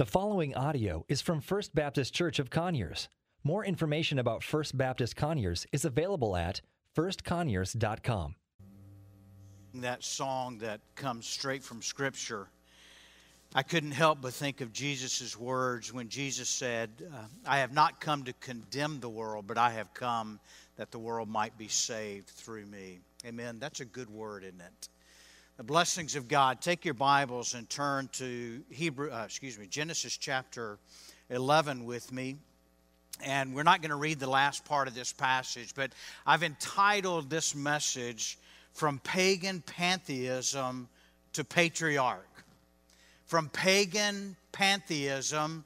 The following audio is from First Baptist Church of Conyers. More information about First Baptist Conyers is available at firstconyers.com. That song that comes straight from Scripture, I couldn't help but think of Jesus' words when Jesus said, uh, I have not come to condemn the world, but I have come that the world might be saved through me. Amen. That's a good word, isn't it? The blessings of God. Take your Bibles and turn to Hebrew, uh, excuse me, Genesis chapter 11 with me. And we're not going to read the last part of this passage, but I've entitled this message From Pagan Pantheism to Patriarch. From Pagan Pantheism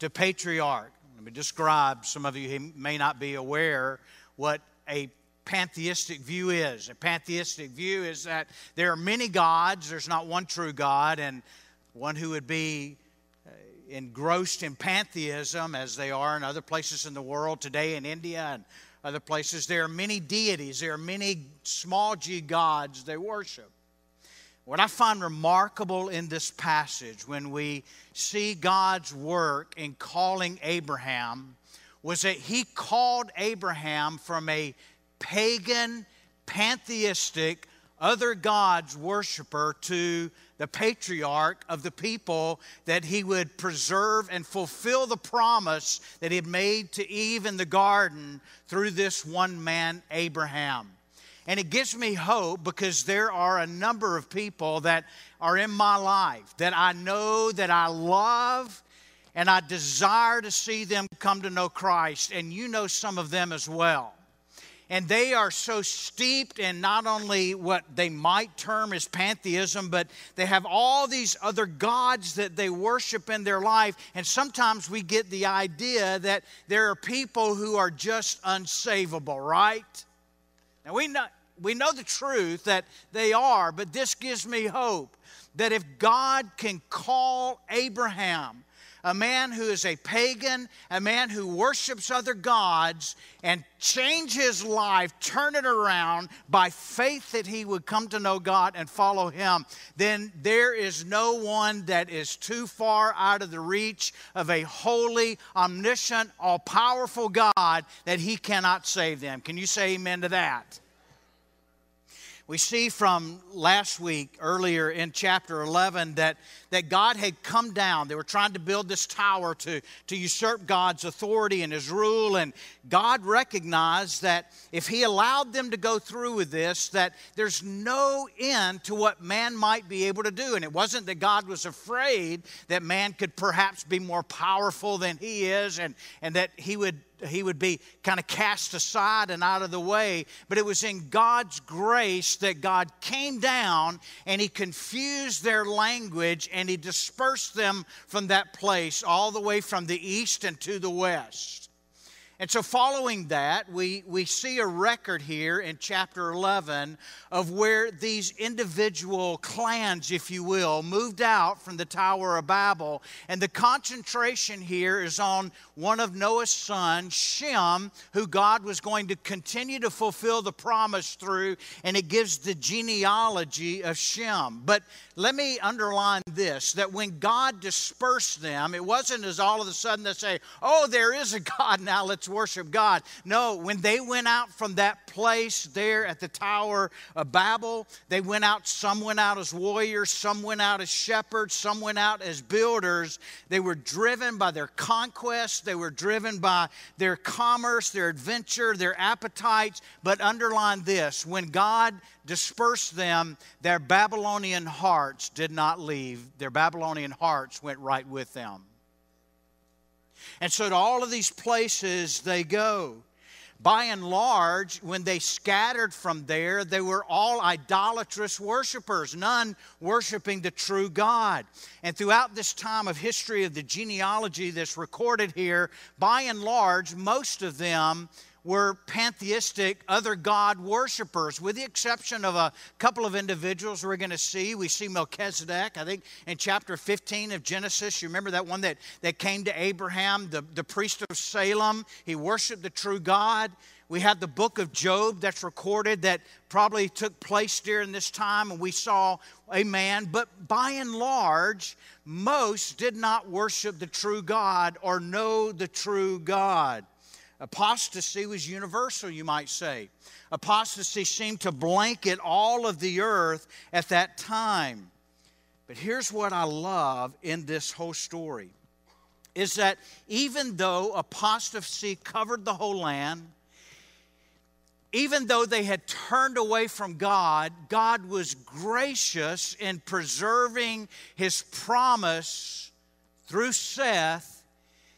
to Patriarch. Let me describe, some of you may not be aware what a pantheistic view is. A pantheistic view is that there are many gods, there's not one true God, and one who would be uh, engrossed in pantheism as they are in other places in the world today in India and other places. There are many deities, there are many small g gods they worship. What I find remarkable in this passage when we see God's work in calling Abraham was that he called Abraham from a pagan, pantheistic, other gods worshiper to the patriarch of the people that he would preserve and fulfill the promise that he had made to Eve in the garden through this one man, Abraham. And it gives me hope because there are a number of people that are in my life that I know that I love and I desire to see them come to know Christ. And you know some of them as well and they are so steeped in not only what they might term as pantheism, but they have all these other gods that they worship in their life. And sometimes we get the idea that there are people who are just unsavable, right? Now we know, we know the truth that they are, but this gives me hope that if God can call Abraham a man who is a pagan, a man who worships other gods, and change his life, turn it around by faith that he would come to know God and follow him, then there is no one that is too far out of the reach of a holy, omniscient, all powerful God that he cannot save them. Can you say amen to that? We see from last week, earlier in chapter 11, that, that God had come down. They were trying to build this tower to, to usurp God's authority and his rule. And God recognized that if he allowed them to go through with this, that there's no end to what man might be able to do. And it wasn't that God was afraid that man could perhaps be more powerful than he is and, and that he would he would be kind of cast aside and out of the way. But it was in God's grace that God came down and He confused their language and He dispersed them from that place all the way from the east and to the west. And so, following that, we, we see a record here in chapter 11 of where these individual clans, if you will, moved out from the Tower of Babel. And the concentration here is on one of Noah's sons, Shem, who God was going to continue to fulfill the promise through, and it gives the genealogy of Shem. But let me underline this that when God dispersed them, it wasn't as all of a sudden they say, Oh, there is a God, now let's worship God. No, when they went out from that place there at the Tower of Babel, they went out, some went out as warriors, some went out as shepherds, some went out as builders. They were driven by their conquest, they were driven by their commerce, their adventure, their appetites. But underline this when God dispersed them, their Babylonian hearts did not leave. Their Babylonian hearts went right with them. And so to all of these places they go. By and large, when they scattered from there, they were all idolatrous worshipers, none worshiping the true God. And throughout this time of history of the genealogy that's recorded here, by and large, most of them were pantheistic, other God worshippers, with the exception of a couple of individuals we're going to see. We see Melchizedek, I think, in chapter 15 of Genesis. You remember that one that, that came to Abraham, the, the priest of Salem? He worshiped the true God. We have the book of Job that's recorded that probably took place during this time, and we saw a man, but by and large, most did not worship the true God or know the true God. Apostasy was universal, you might say. Apostasy seemed to blanket all of the earth at that time. But here's what I love in this whole story is that even though apostasy covered the whole land, even though they had turned away from God, God was gracious in preserving his promise through Seth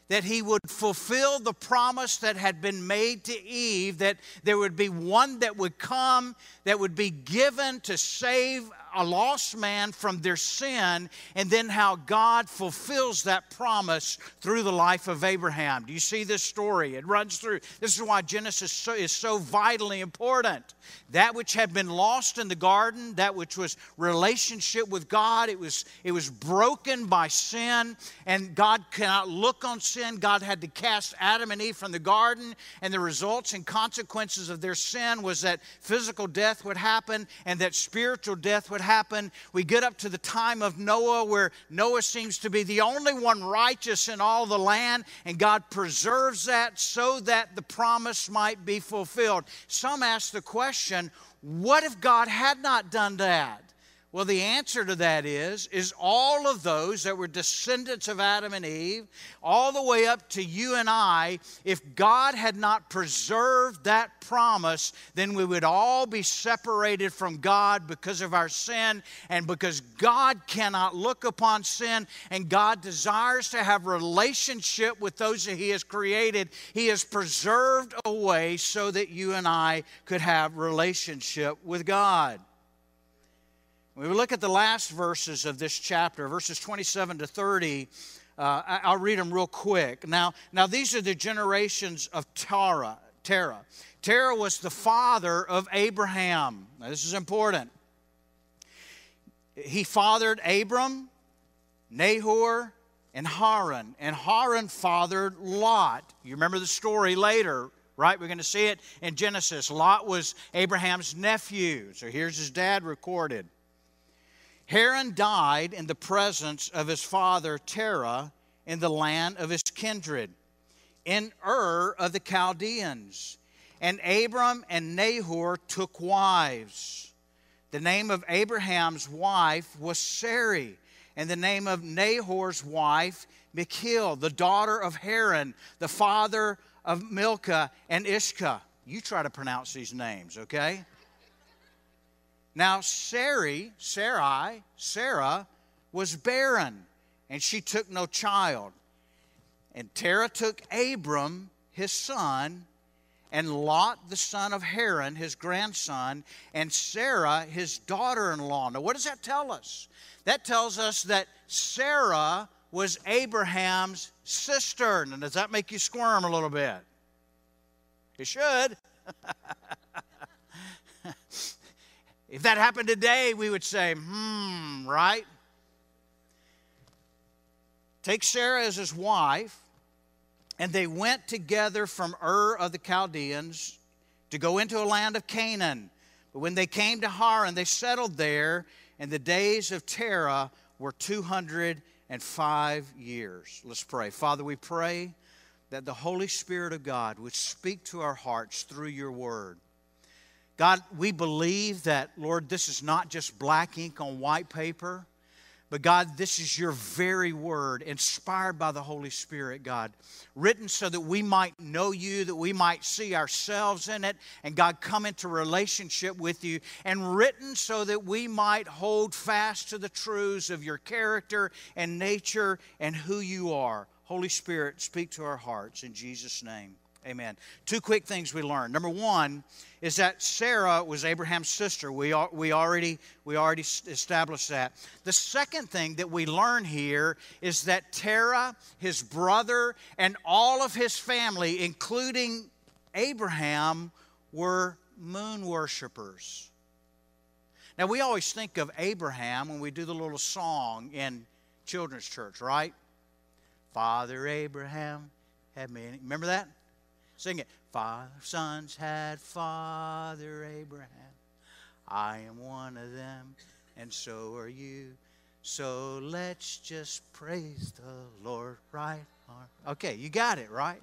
that he would fulfill the promise that had been made to Eve, that there would be one that would come, that would be given to save a lost man from their sin, and then how God fulfills that promise through the life of Abraham. Do you see this story? It runs through. This is why Genesis is so vitally important. That which had been lost in the garden, that which was relationship with God, it was, it was broken by sin, and God cannot look on sin. God had to cast Adam and Eve from the garden, and the results and consequences of their sin was that physical death would happen and that spiritual death would happen. We get up to the time of Noah, where Noah seems to be the only one righteous in all the land, and God preserves that so that the promise might be fulfilled. Some ask the question what if God had not done that? Well, the answer to that is is all of those that were descendants of Adam and Eve, all the way up to you and I, if God had not preserved that promise, then we would all be separated from God because of our sin and because God cannot look upon sin and God desires to have relationship with those that he has created. He has preserved a way so that you and I could have relationship with God. We look at the last verses of this chapter, verses 27 to 30, uh, I'll read them real quick. Now, now these are the generations of Tara. Terah. Terah was the father of Abraham. Now, this is important. He fathered Abram, Nahor, and Haran. And Haran fathered Lot. You remember the story later, right? We're going to see it in Genesis. Lot was Abraham's nephew. So here's his dad recorded. Haran died in the presence of his father Terah in the land of his kindred, in Ur of the Chaldeans. And Abram and Nahor took wives. The name of Abraham's wife was Sarai, and the name of Nahor's wife, Milcah, the daughter of Haran, the father of Milcah and Iscah. You try to pronounce these names, okay? Now, Sarai, Sarai, Sarah was barren, and she took no child. And Terah took Abram, his son, and Lot, the son of Haran, his grandson, and Sarah, his daughter in law. Now, what does that tell us? That tells us that Sarah was Abraham's sister. And does that make you squirm a little bit? It should. If that happened today, we would say, hmm, right? Take Sarah as his wife, and they went together from Ur of the Chaldeans to go into a land of Canaan. But when they came to Haran, they settled there, and the days of Terah were 205 years. Let's pray. Father, we pray that the Holy Spirit of God would speak to our hearts through your word. God, we believe that, Lord, this is not just black ink on white paper, but God, this is your very word, inspired by the Holy Spirit, God, written so that we might know you, that we might see ourselves in it, and God, come into relationship with you, and written so that we might hold fast to the truths of your character and nature and who you are. Holy Spirit, speak to our hearts in Jesus' name. Amen. Two quick things we learned. Number one is that Sarah was Abraham's sister. We, we, already, we already established that. The second thing that we learn here is that Terah, his brother, and all of his family, including Abraham were moon worshippers. Now, we always think of Abraham when we do the little song in children's church, right? Father Abraham had many. Remember that? Sing it. Five sons had Father Abraham. I am one of them, and so are you. So let's just praise the Lord right arm. Okay, you got it, right?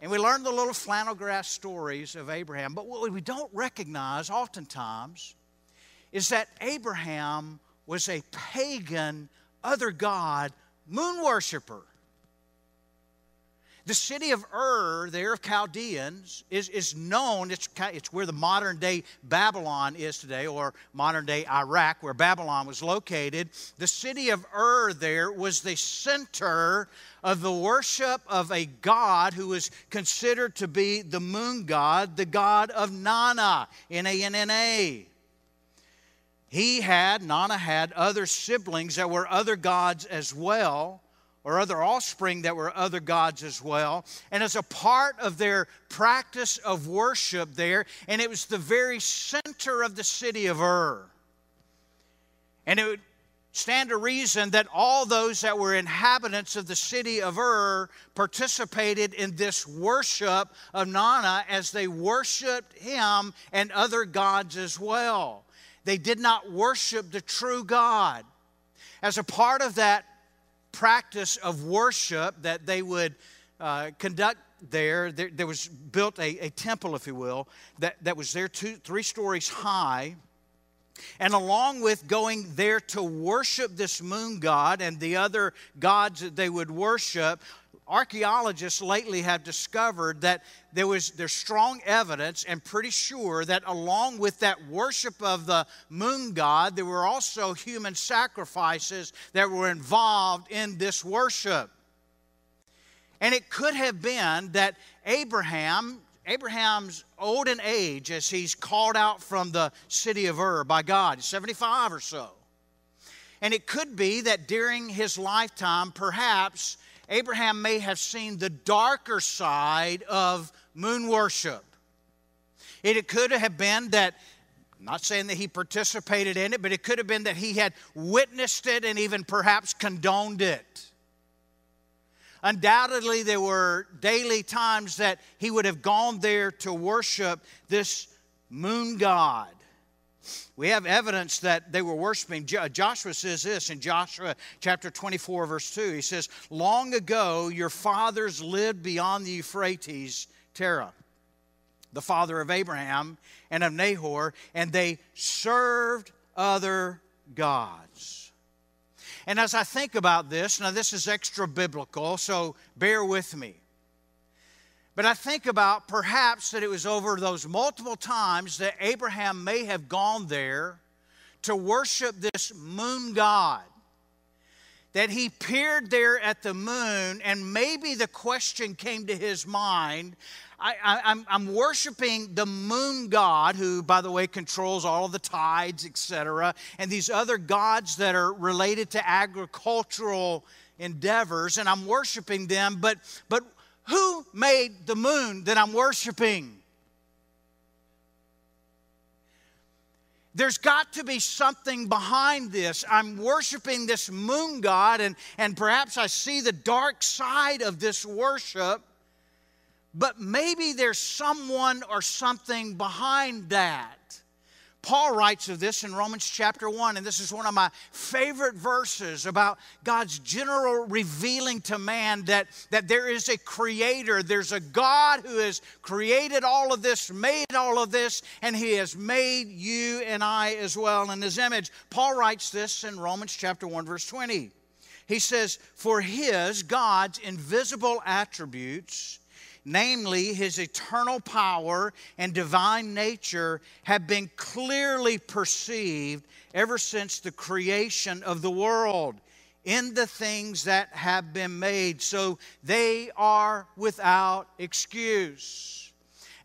And we learn the little flannel graph stories of Abraham. But what we don't recognize oftentimes is that Abraham was a pagan, other God, moon worshiper. The city of Ur, there of Chaldeans, is, is known, it's, it's where the modern day Babylon is today, or modern day Iraq, where Babylon was located. The city of Ur there was the center of the worship of a god who was considered to be the moon god, the god of Nanna, N A N N A. He had, Nanna had other siblings that were other gods as well or other offspring that were other gods as well. And as a part of their practice of worship there, and it was the very center of the city of Ur. And it would stand to reason that all those that were inhabitants of the city of Ur participated in this worship of Nanna as they worshiped him and other gods as well. They did not worship the true God. As a part of that practice of worship that they would uh, conduct there, there, there, was built a, a temple, if you will, that, that was there two, three stories high. And along with going there to worship this moon god and the other gods that they would worship, archaeologists lately have discovered that there was there's strong evidence and pretty sure that along with that worship of the moon god there were also human sacrifices that were involved in this worship. And it could have been that abraham abraham's old in age as he's called out from the city of ur by god 75 or so. And it could be that during his lifetime perhaps Abraham may have seen the darker side of moon worship. It could have been that, I'm not saying that he participated in it, but it could have been that he had witnessed it and even perhaps condoned it. Undoubtedly, there were daily times that he would have gone there to worship this moon god. We have evidence that they were worshiping. Uh, Joshua says this in Joshua chapter 24, verse 2. He says, Long ago, your fathers lived beyond the Euphrates, Terah, the father of Abraham and of Nahor, and they served other gods. And as I think about this, now this is extra biblical, so bear with me. But I think about perhaps that it was over those multiple times that Abraham may have gone there to worship this moon god. That he peered there at the moon, and maybe the question came to his mind I, am worshiping the moon god, who, by the way, controls all of the tides, etc., and these other gods that are related to agricultural endeavors, and I'm worshiping them, but, but who made the moon that I'm worshiping? There's got to be something behind this. I'm worshiping this moon god, and, and perhaps I see the dark side of this worship, but maybe there's someone or something behind that. Paul writes of this in Romans chapter 1, and this is one of my favorite verses about God's general revealing to man that, that there is a creator, there's a God who has created all of this, made all of this, and he has made you and I as well in his image. Paul writes this in Romans chapter 1, verse 20. He says, For his, God's invisible attributes, namely his eternal power and divine nature, have been clearly perceived ever since the creation of the world in the things that have been made. So they are without excuse.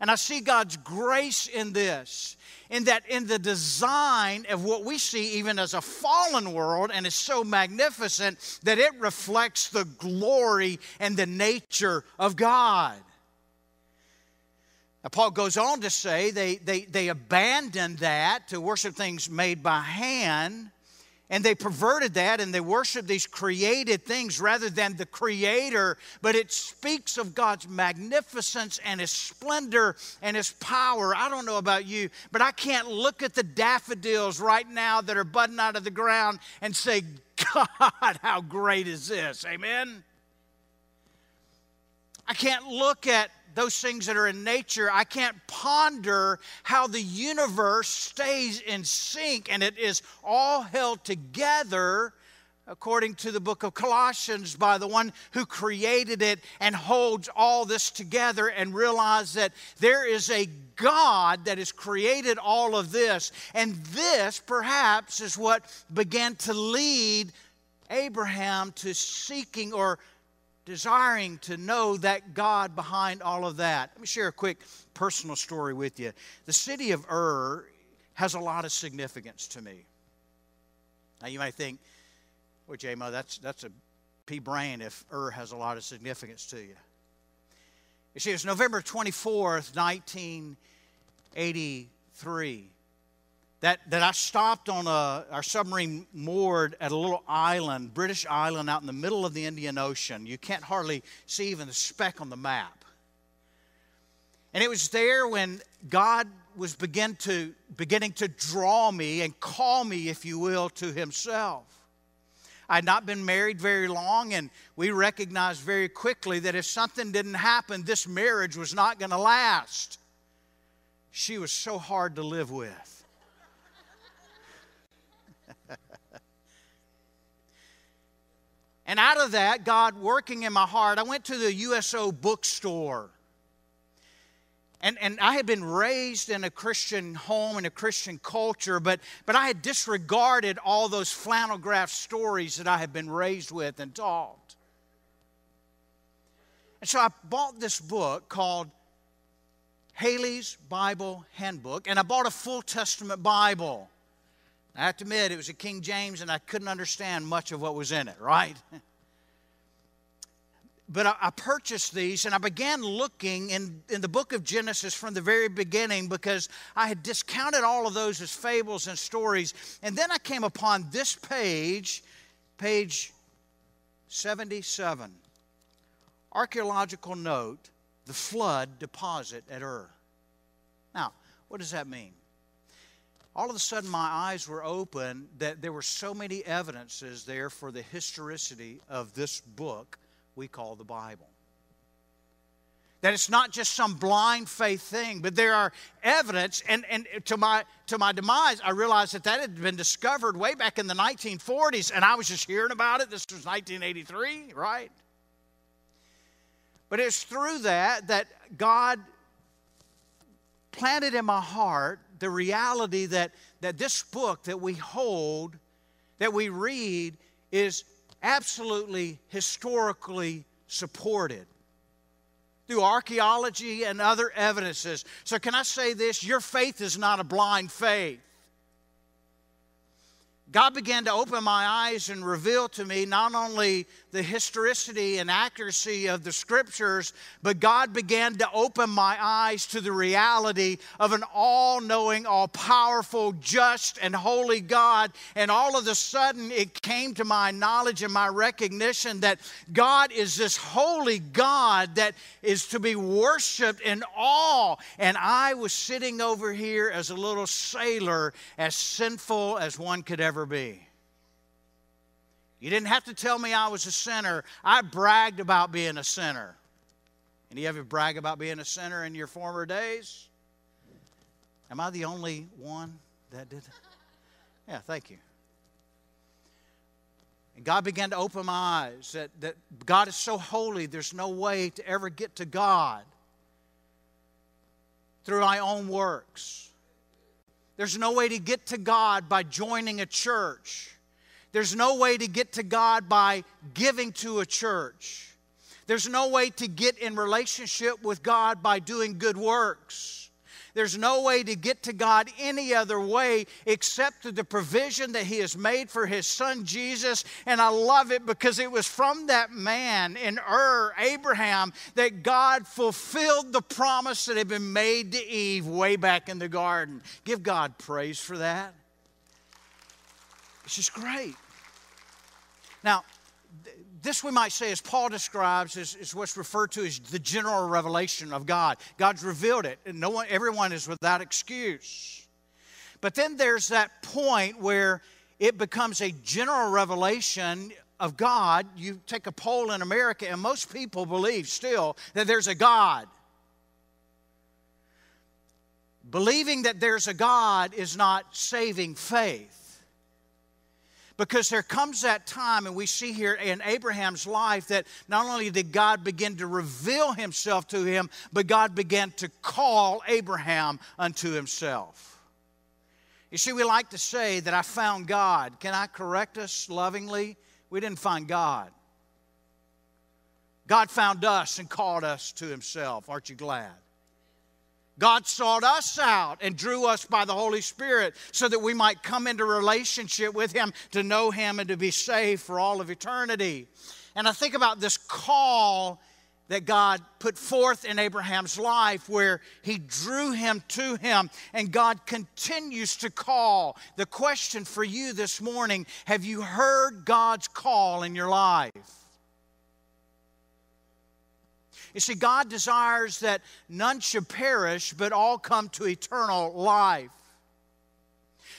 And I see God's grace in this, in that in the design of what we see even as a fallen world, and is so magnificent that it reflects the glory and the nature of God. Now, Paul goes on to say they, they, they abandoned that to worship things made by hand and they perverted that and they worship these created things rather than the creator. But it speaks of God's magnificence and his splendor and his power. I don't know about you, but I can't look at the daffodils right now that are budding out of the ground and say, God, how great is this? Amen? I can't look at those things that are in nature, I can't ponder how the universe stays in sync and it is all held together according to the book of Colossians, by the one who created it and holds all this together, and realize that there is a God that has created all of this. And this, perhaps, is what began to lead Abraham to seeking or desiring to know that God behind all of that. Let me share a quick personal story with you. The city of Ur has a lot of significance to me. Now you might think, well, J-Mo, that's, that's a pea brain if Ur has a lot of significance to you. You see, it's November 24th, 1983 that, that I stopped on a, our submarine moored at a little island, British island out in the middle of the Indian Ocean. You can't hardly see even the speck on the map. And it was there when God was begin to, beginning to draw me and call me, if you will, to Himself. I had not been married very long, and we recognized very quickly that if something didn't happen, this marriage was not going to last. She was so hard to live with. And out of that, God working in my heart, I went to the USO bookstore. And, and I had been raised in a Christian home and a Christian culture, but, but I had disregarded all those flannel graph stories that I had been raised with and taught. And so I bought this book called Halley's Bible Handbook, and I bought a full Testament Bible. I have to admit, it was a King James, and I couldn't understand much of what was in it, right? But I, purchased these and I began looking in, in the book of Genesis from the very beginning because I had discounted all of those as fables and stories. And then I came upon this page, page 77. Archaeological note the flood deposit at Ur. Now, what does that mean? All of a sudden my eyes were open that there were so many evidences there for the historicity of this book we call the Bible. That it's not just some blind faith thing, but there are evidence. And, and to, my, to my demise, I realized that that had been discovered way back in the 1940s, and I was just hearing about it. This was 1983, right? But it's through that that God planted in my heart the reality that, that this book that we hold, that we read, is absolutely historically supported through archaeology and other evidences. So, can I say this? Your faith is not a blind faith. God began to open my eyes and reveal to me not only the historicity and accuracy of the scriptures, but God began to open my eyes to the reality of an all knowing, all powerful, just, and holy God. And all of a sudden, it came to my knowledge and my recognition that God is this holy God that is to be worshiped in awe. And I was sitting over here as a little sailor, as sinful as one could ever be. You didn't have to tell me I was a sinner. I bragged about being a sinner. Any of you brag about being a sinner in your former days? Am I the only one that did? Yeah, thank you. And God began to open my eyes that, that God is so holy, there's no way to ever get to God through my own works. There's no way to get to God by joining a church. There's no way to get to God by giving to a church. There's no way to get in relationship with God by doing good works. There's no way to get to God any other way except through the provision that He has made for His Son Jesus. And I love it because it was from that man in Ur, Abraham, that God fulfilled the promise that had been made to Eve way back in the garden. Give God praise for that. It's just great. Now, this we might say, as Paul describes, is, is what's referred to as the general revelation of God. God's revealed it, and no one, everyone is without excuse. But then there's that point where it becomes a general revelation of God. You take a poll in America, and most people believe still that there's a God. Believing that there's a God is not saving faith. Because there comes that time, and we see here in Abraham's life that not only did God begin to reveal himself to him, but God began to call Abraham unto himself. You see, we like to say that I found God. Can I correct us lovingly? We didn't find God. God found us and called us to himself. Aren't you glad? God sought us out and drew us by the Holy Spirit so that we might come into relationship with Him, to know Him, and to be saved for all of eternity. And I think about this call that God put forth in Abraham's life where He drew him to Him, and God continues to call. The question for you this morning have you heard God's call in your life? You see, God desires that none should perish, but all come to eternal life.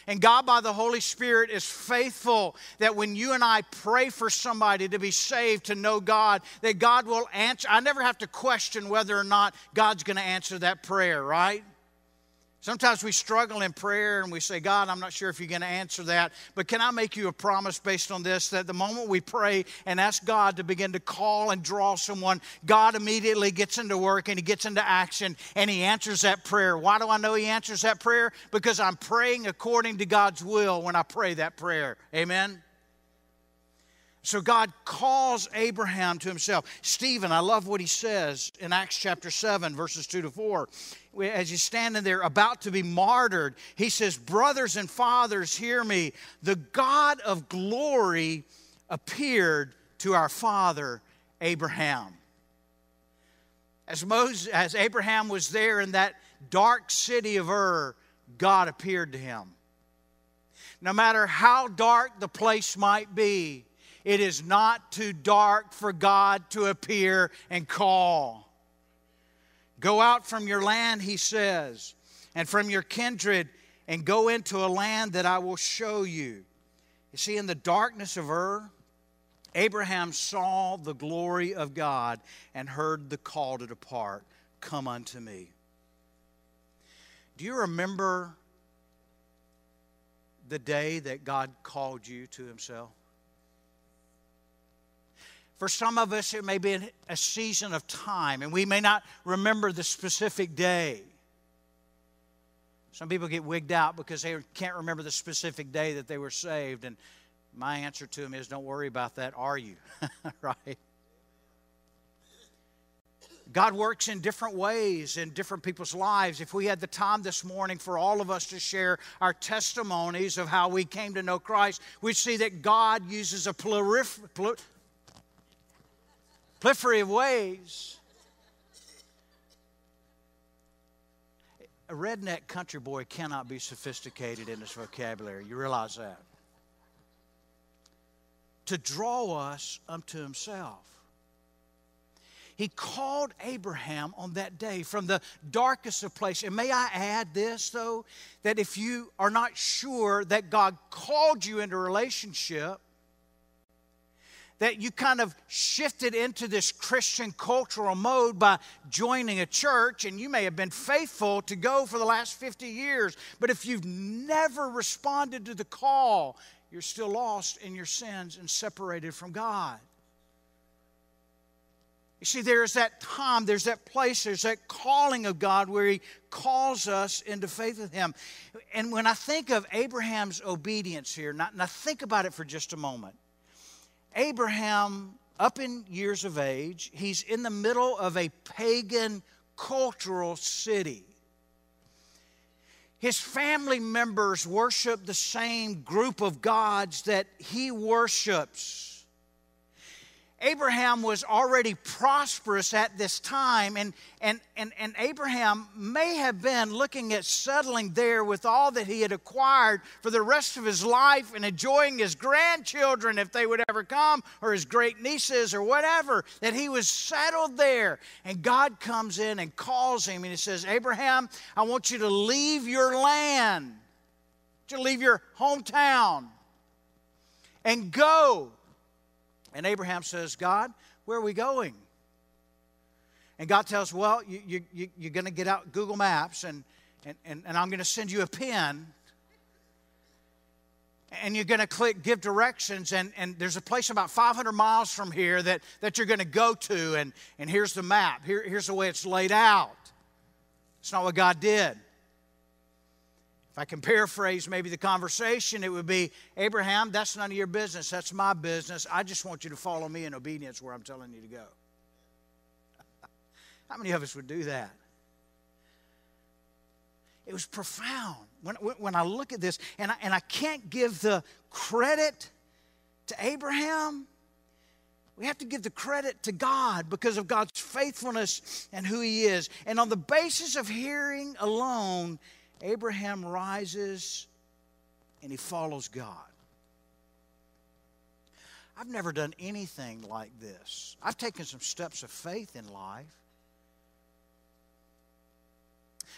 And God, by the Holy Spirit, is faithful that when you and I pray for somebody to be saved, to know God, that God will answer. I never have to question whether or not God's going to answer that prayer, right? Sometimes we struggle in prayer and we say, God, I'm not sure if you're going to answer that, but can I make you a promise based on this that the moment we pray and ask God to begin to call and draw someone, God immediately gets into work and He gets into action and He answers that prayer. Why do I know He answers that prayer? Because I'm praying according to God's will when I pray that prayer. Amen? So God calls Abraham to himself. Stephen, I love what he says in Acts chapter 7, verses 2 to 4. As he's standing there about to be martyred, he says, Brothers and fathers, hear me. The God of glory appeared to our father Abraham. As, Moses, as Abraham was there in that dark city of Ur, God appeared to him. No matter how dark the place might be, it is not too dark for God to appear and call. Go out from your land, he says, and from your kindred, and go into a land that I will show you. You see, in the darkness of Ur, Abraham saw the glory of God and heard the call to depart Come unto me. Do you remember the day that God called you to Himself? For some of us, it may be a season of time, and we may not remember the specific day. Some people get wigged out because they can't remember the specific day that they were saved. And my answer to them is don't worry about that, are you? right? God works in different ways in different people's lives. If we had the time this morning for all of us to share our testimonies of how we came to know Christ, we'd see that God uses a plurif- of ways. A redneck country boy cannot be sophisticated in his vocabulary. You realize that? To draw us unto himself. He called Abraham on that day from the darkest of places. And may I add this, though, that if you are not sure that God called you into relationship, that you kind of shifted into this Christian cultural mode by joining a church, and you may have been faithful to go for the last 50 years, but if you've never responded to the call, you're still lost in your sins and separated from God. You see, there's that time, there's that place, there's that calling of God where He calls us into faith with Him. And when I think of Abraham's obedience here, now, now think about it for just a moment. Abraham up in years of age. He's in the middle of a pagan cultural city. His family members worship the same group of gods that he worships. Abraham was already prosperous at this time, and, and, and, and Abraham may have been looking at settling there with all that he had acquired for the rest of his life and enjoying his grandchildren if they would ever come, or his great nieces, or whatever, that he was settled there. And God comes in and calls him, and he says, Abraham, I want you to leave your land, to leave your hometown, and go and Abraham says, God, where are we going? And God tells, Well, you, you, you, you're going to get out Google Maps, and, and, and, and I'm going to send you a pin. And you're going to click give directions, and, and there's a place about 500 miles from here that, that you're going to go to, and, and here's the map. Here, here's the way it's laid out. It's not what God did. If I can paraphrase maybe the conversation, it would be Abraham, that's none of your business. That's my business. I just want you to follow me in obedience where I'm telling you to go. How many of us would do that? It was profound. When, when I look at this, and I, and I can't give the credit to Abraham, we have to give the credit to God because of God's faithfulness and who He is. And on the basis of hearing alone, Abraham rises and he follows God. I've never done anything like this. I've taken some steps of faith in life.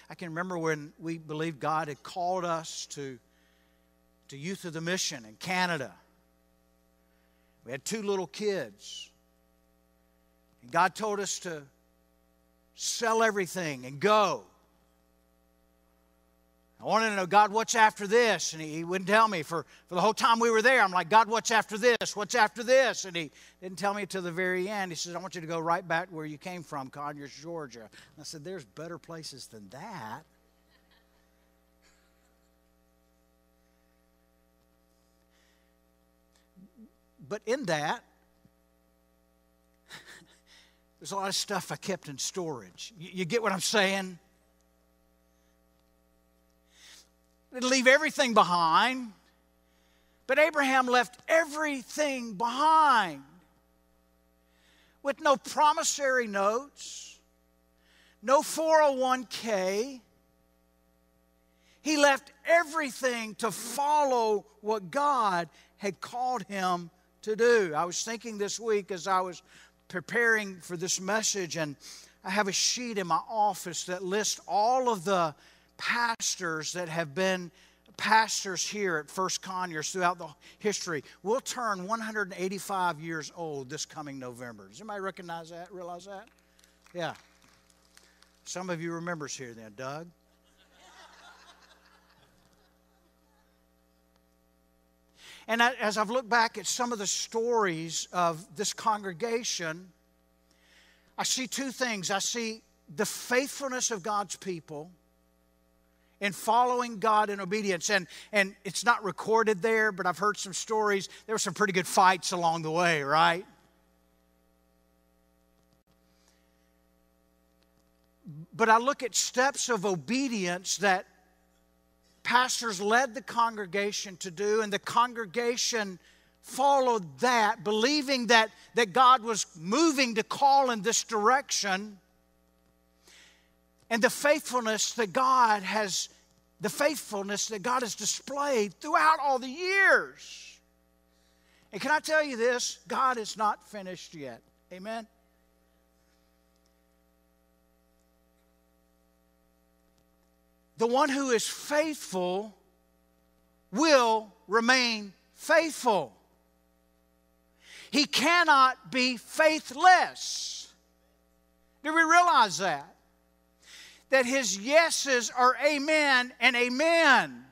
I can remember when we believed God had called us to, to Youth With A Mission in Canada. We had two little kids. And God told us to sell everything and go. I wanted to know, God, what's after this? And he, he, wouldn't tell me. For, for the whole time we were there, I'm like, God, what's after this? What's after this? And he didn't tell me until the very end. He says, I want you to go right back where you came from, Conyers, Georgia. And I said, There's better places than that. But in that, there's a lot of stuff I kept in storage. You, you get what I'm saying? To leave everything behind. But Abraham left everything behind with no promissory notes, no 401k. He left everything to follow what God had called him to do. I was thinking this week as I was preparing for this message, and I have a sheet in my office that lists all of the pastors that have been pastors here at First Conyers throughout the history. We'll turn 185 years old this coming November. Does anybody recognize that? Realize that? Yeah. Some of you remembers here then, Doug. And as I've looked back at some of the stories of this congregation, I see two things. I see the faithfulness of God's people in following God in obedience. And, and it's not recorded there, but I've heard some stories. There were some pretty good fights along the way, right? But I look at steps of obedience that pastors led the congregation to do, and the congregation followed that, believing that, that God was moving to call in this direction and the faithfulness that God has the faithfulness that God has displayed throughout all the years. And can I tell you this? God is not finished yet. Amen. The one who is faithful will remain faithful. He cannot be faithless. Do we realize that? That his yeses are amen and amen.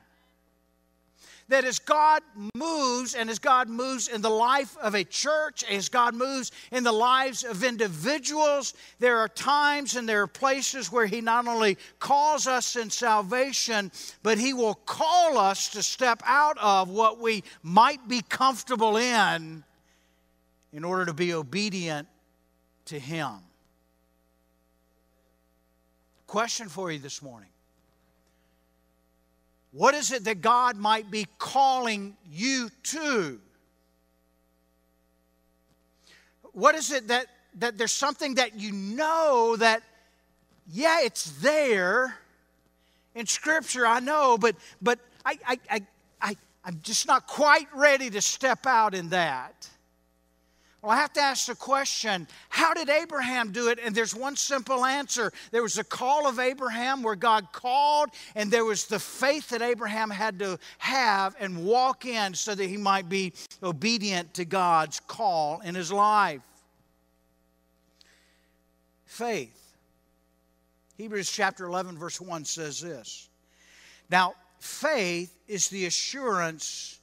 That as God moves, and as God moves in the life of a church, as God moves in the lives of individuals, there are times and there are places where He not only calls us in salvation, but He will call us to step out of what we might be comfortable in in order to be obedient to Him. Question for you this morning What is it that God might be calling you to? What is it that, that there's something that you know that, yeah, it's there in Scripture, I know, but, but I, I, I, I, I'm just not quite ready to step out in that. Well, I have to ask the question how did Abraham do it? And there's one simple answer. There was a call of Abraham where God called, and there was the faith that Abraham had to have and walk in so that he might be obedient to God's call in his life. Faith. Hebrews chapter 11, verse 1 says this Now, faith is the assurance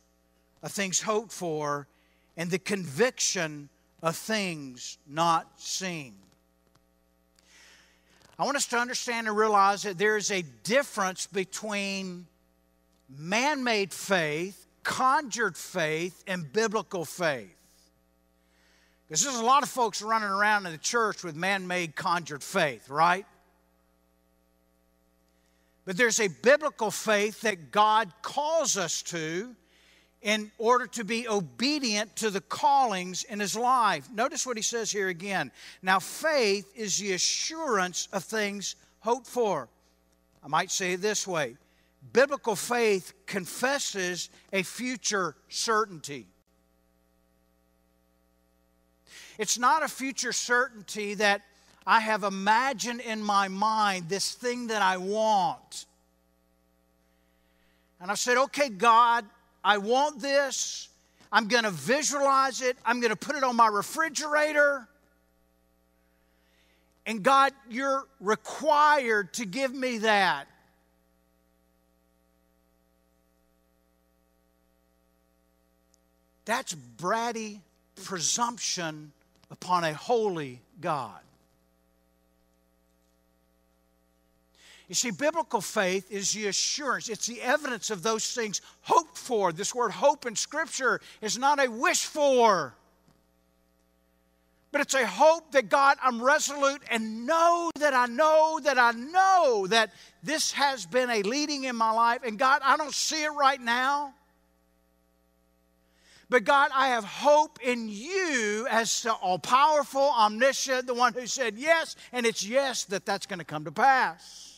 of things hoped for and the conviction of things not seen. I want us to understand and realize that there is a difference between man made faith, conjured faith, and biblical faith. Because there's a lot of folks running around in the church with man made, conjured faith, right? But there's a biblical faith that God calls us to in order to be obedient to the callings in his life. Notice what he says here again. Now, faith is the assurance of things hoped for. I might say it this way biblical faith confesses a future certainty. It's not a future certainty that I have imagined in my mind this thing that I want. And I said, okay, God, I want this. I'm going to visualize it. I'm going to put it on my refrigerator. And God, you're required to give me that. That's bratty presumption upon a holy God. You see, biblical faith is the assurance, it's the evidence of those things hoped for. This word hope in Scripture is not a wish for, but it's a hope that God, I'm resolute and know that I know that I know that this has been a leading in my life. And God, I don't see it right now. But God, I have hope in you as the all powerful, omniscient, the one who said yes, and it's yes that that's going to come to pass.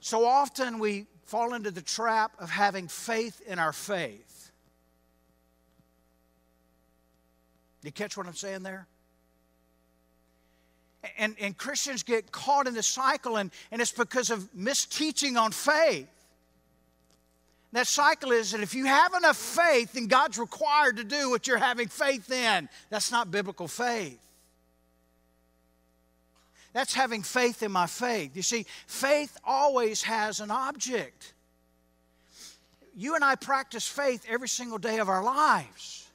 So often we fall into the trap of having faith in our faith. You catch what I'm saying there? And, and Christians get caught in the cycle, and, and it's because of misteaching on faith. That cycle is that if you have enough faith, then God's required to do what you're having faith in. That's not biblical faith. That's having faith in my faith. You see, faith always has an object. You and I practice faith every single day of our lives.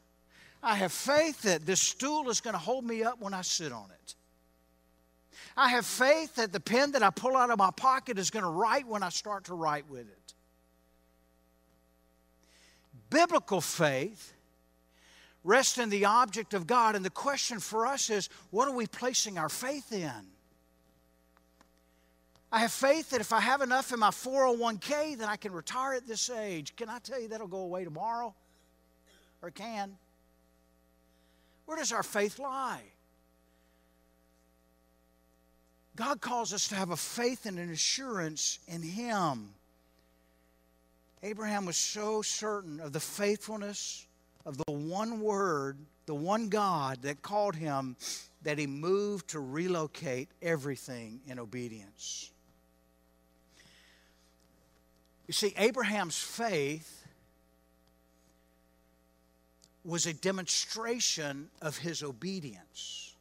I have faith that this stool is going to hold me up when I sit on it. I have faith that the pen that I pull out of my pocket is going to write when I start to write with it biblical faith rests in the object of God. And the question for us is what are we placing our faith in? I have faith that if I have enough in my 401k, then I can retire at this age. Can I tell you that'll go away tomorrow? Or can? Where does our faith lie? God calls us to have a faith and an assurance in Him. Abraham was so certain of the faithfulness of the one word, the one God that called him, that he moved to relocate everything in obedience. You see, Abraham's faith was a demonstration of his obedience.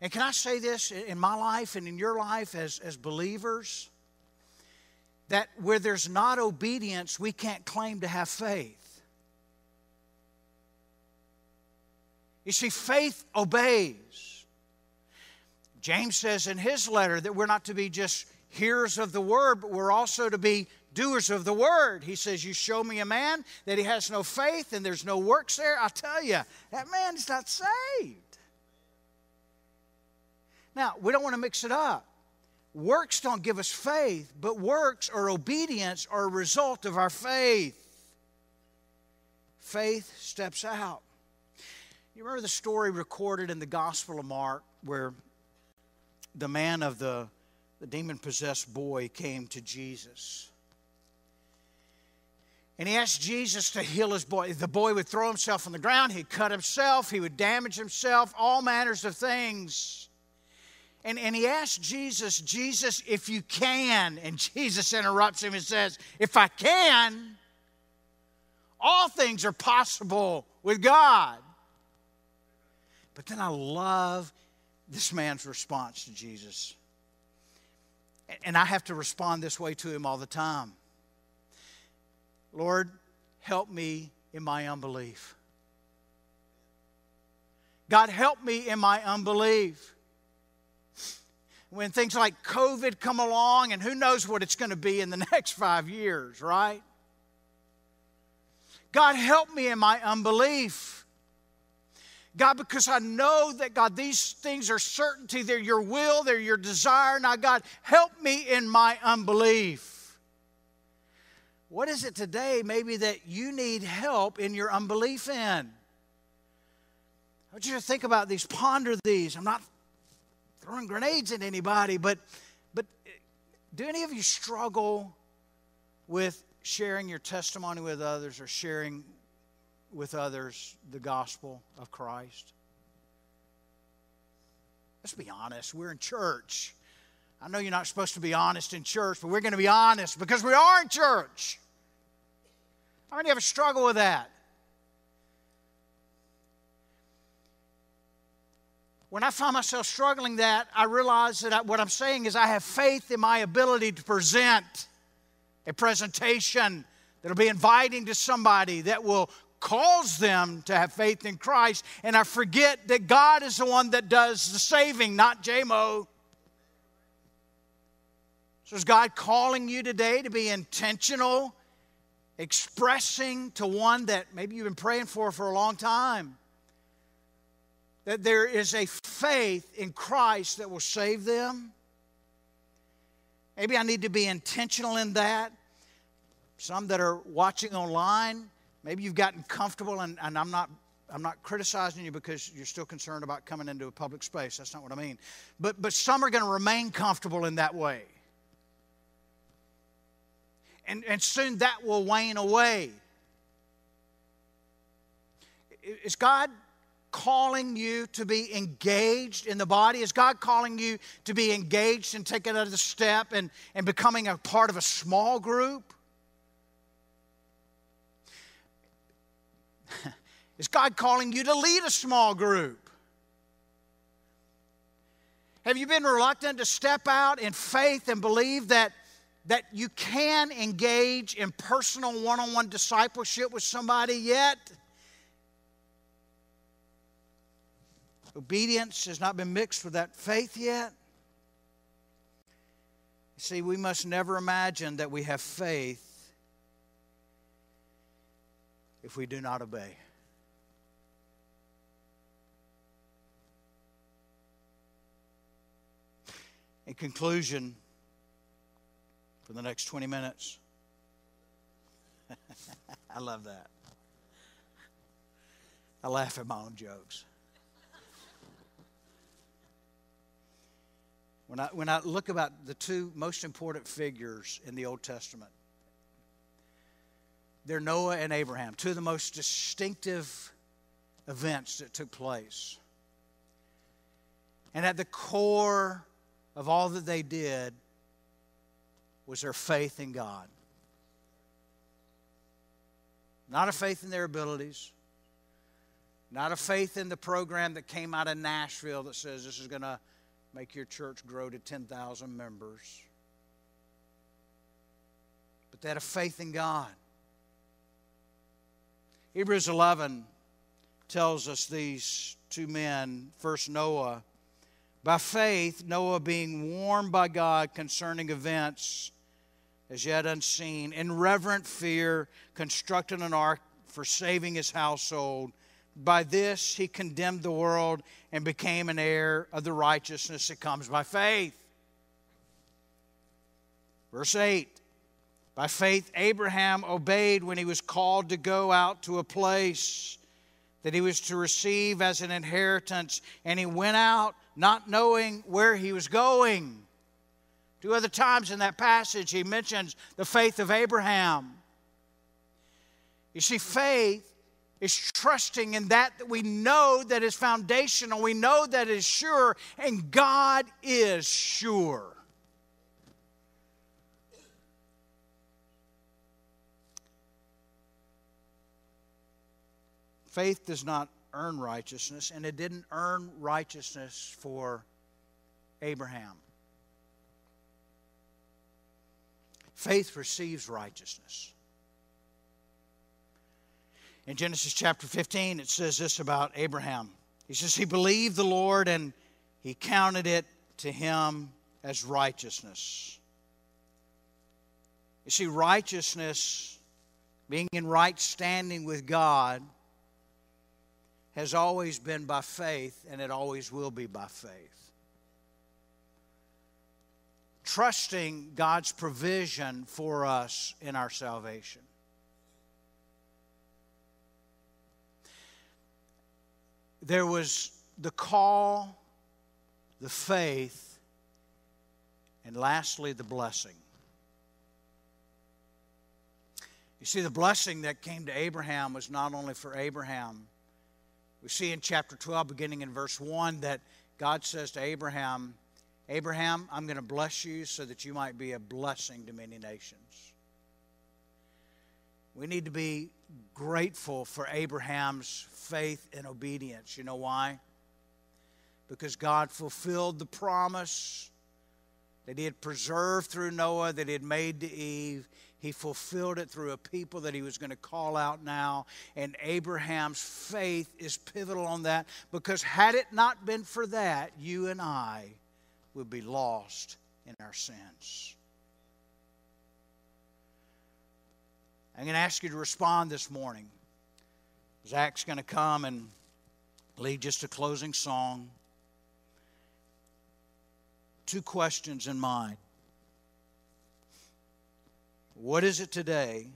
And can I say this in my life and in your life as, as believers? that where there's not obedience, we can't claim to have faith. You see, faith obeys. James says in his letter that we're not to be just hearers of the word, but we're also to be doers of the word. He says, You show me a man that he has no faith and there's no works there. I tell you, that man is not saved. Now, we don't want to mix it up. Works don't give us faith, but works or obedience are a result of our faith. Faith steps out. You remember the story recorded in the Gospel of Mark where the man of the, the demon possessed boy came to Jesus. And he asked Jesus to heal his boy. The boy would throw himself on the ground, he'd cut himself, he would damage himself, all manners of things. And, and he asked Jesus, Jesus, if you can. And Jesus interrupts him and says, If I can, all things are possible with God. But then I love this man's response to Jesus. And I have to respond this way to him all the time Lord, help me in my unbelief. God, help me in my unbelief. When things like COVID come along, and who knows what it's going to be in the next five years, right? God, help me in my unbelief. God, because I know that, God, these things are certainty. They're your will, they're your desire. Now, God, help me in my unbelief. What is it today, maybe, that you need help in your unbelief in? I want you to think about these, ponder these. I'm not throwing grenades at anybody, but, but do any of you struggle with sharing your testimony with others or sharing with others the gospel of Christ? Let's be honest. We're in church. I know you're not supposed to be honest in church, but we're going to be honest because we are in church. How many a struggle with that? When I find myself struggling that, I realize that I, what I'm saying is I have faith in my ability to present a presentation that'll be inviting to somebody that will cause them to have faith in Christ. And I forget that God is the one that does the saving, not JMO. So is God calling you today to be intentional, expressing to one that maybe you've been praying for for a long time? That there is a faith in Christ that will save them? Maybe I need to be intentional in that. Some that are watching online, maybe you've gotten comfortable, and, and I'm not I'm not criticizing you because you're still concerned about coming into a public space. That's not what I mean. But, but some are going to remain comfortable in that way. And, and soon that will wane away. Is God calling you to be engaged in the body? Is God calling you to be engaged and taking another step and, and becoming a part of a small group? Is God calling you to lead a small group? Have you been reluctant to step out in faith and believe that, that you can engage in personal one on one discipleship with somebody yet? Obedience has not been mixed with that faith yet. See, we must never imagine that we have faith if we do not obey. In conclusion, for the next 20 minutes, I love that. I laugh at my own jokes. When I, when I look about the two most important figures in the Old Testament, they're Noah and Abraham, two of the most distinctive events that took place. And at the core of all that they did was their faith in God. Not a faith in their abilities, not a faith in the program that came out of Nashville that says this is going to make your church grow to 10,000 members. But they had a faith in God. Hebrews 11 tells us these two men, first Noah. By faith, Noah, being warned by God concerning events as yet unseen, in reverent fear, constructed an ark for saving his household. By this he condemned the world and became an heir of the righteousness that comes by faith. Verse 8 By faith, Abraham obeyed when he was called to go out to a place that he was to receive as an inheritance, and he went out not knowing where he was going. Two other times in that passage, he mentions the faith of Abraham. You see, faith is trusting in that that we know that is foundational, we know that is sure, and God is sure. Faith does not earn righteousness, and it didn't earn righteousness for Abraham. Faith receives righteousness. In Genesis chapter 15, it says this about Abraham. He says, He believed the Lord and he counted it to him as righteousness. You see, righteousness, being in right standing with God, has always been by faith and it always will be by faith trusting God's provision for us in our salvation. There was the call, the faith, and lastly, the blessing. You see, the blessing that came to Abraham was not only for Abraham. We see in chapter 12, beginning in verse 1, that God says to Abraham, Abraham, I'm going to bless you so that you might be a blessing to many nations. We need to be grateful for Abraham's faith and obedience. You know why? Because God fulfilled the promise that He had preserved through Noah, that He had made to Eve. He fulfilled it through a people that He was going to call out now. And Abraham's faith is pivotal on that because had it not been for that, you and I would be lost in our sins. I'm going to ask you to respond this morning. Zach's going to come and lead just a closing song. Two questions in mind. What is it today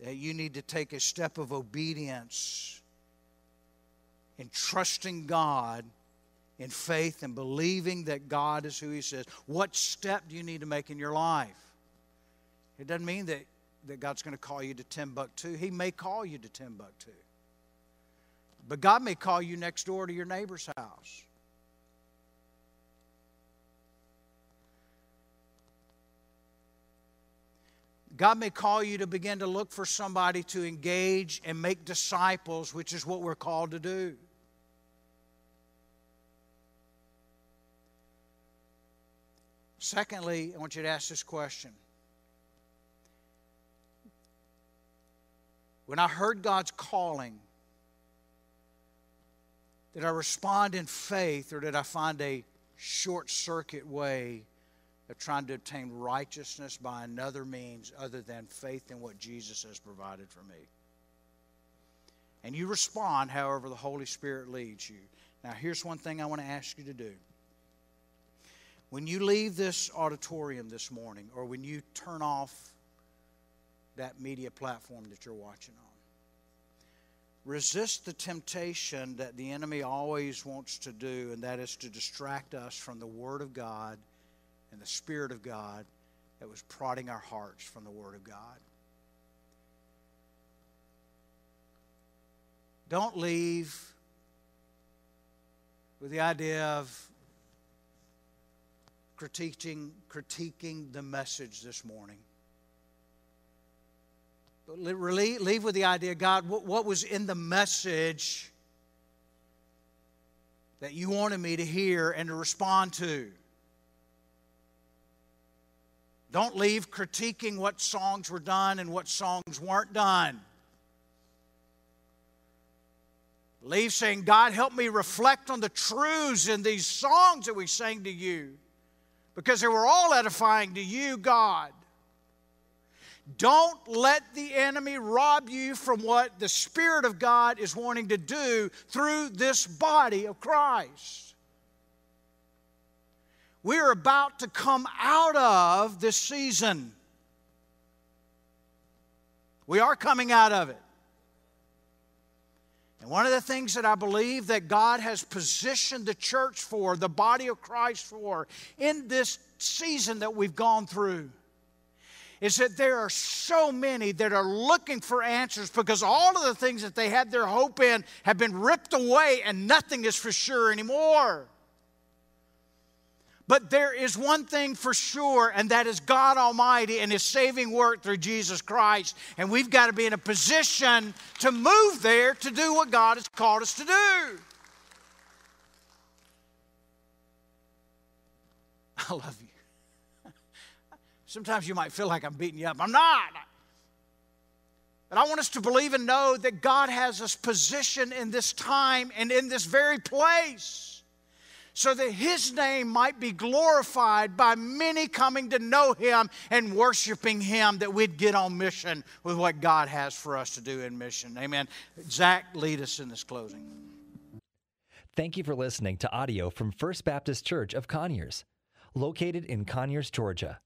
that you need to take a step of obedience in trusting God in faith and believing that God is who He says. What step do you need to make in your life? It doesn't mean that, that God's going to call you to Timbuktu. He may call you to Timbuktu. But God may call you next door to your neighbor's house. God may call you to begin to look for somebody to engage and make disciples, which is what we're called to do. Secondly, I want you to ask this question. When I heard God's calling, did I respond in faith or did I find a short circuit way of trying to obtain righteousness by another means other than faith in what Jesus has provided for me? And you respond however the Holy Spirit leads you. Now, here's one thing I want to ask you to do. When you leave this auditorium this morning, or when you turn off that media platform that you're watching on, resist the temptation that the enemy always wants to do, and that is to distract us from the Word of God and the Spirit of God that was prodding our hearts from the Word of God. Don't leave with the idea of critiquing, critiquing the message this morning. But leave with the idea God, what was in the message that you wanted me to hear and to respond to? Don't leave critiquing what songs were done and what songs weren't done. Leave saying, God, help me reflect on the truths in these songs that we sang to you. because they were all edifying to you, God. Don't let the enemy rob you from what the Spirit of God is wanting to do through this body of Christ. We're about to come out of this season. We are coming out of it. And one of the things that I believe that God has positioned the church for, the body of Christ for, in this season that we've gone through, is that there are so many that are looking for answers because all of the things that they had their hope in have been ripped away and nothing is for sure anymore. But there is one thing for sure, and that is God Almighty and His saving work through Jesus Christ. And we've got to be in a position to move there to do what God has called us to do. I love you. Sometimes you might feel like I'm beating you up. I'm not. But I want us to believe and know that God has us positioned in this time and in this very place so that his name might be glorified by many coming to know him and worshiping him, that we'd get on mission with what God has for us to do in mission. Amen. Zach, lead us in this closing. Thank you for listening to audio from First Baptist Church of Conyers, located in Conyers, Georgia.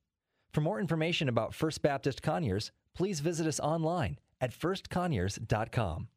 For more information about First Baptist Conyers, please visit us online at firstconyers.com.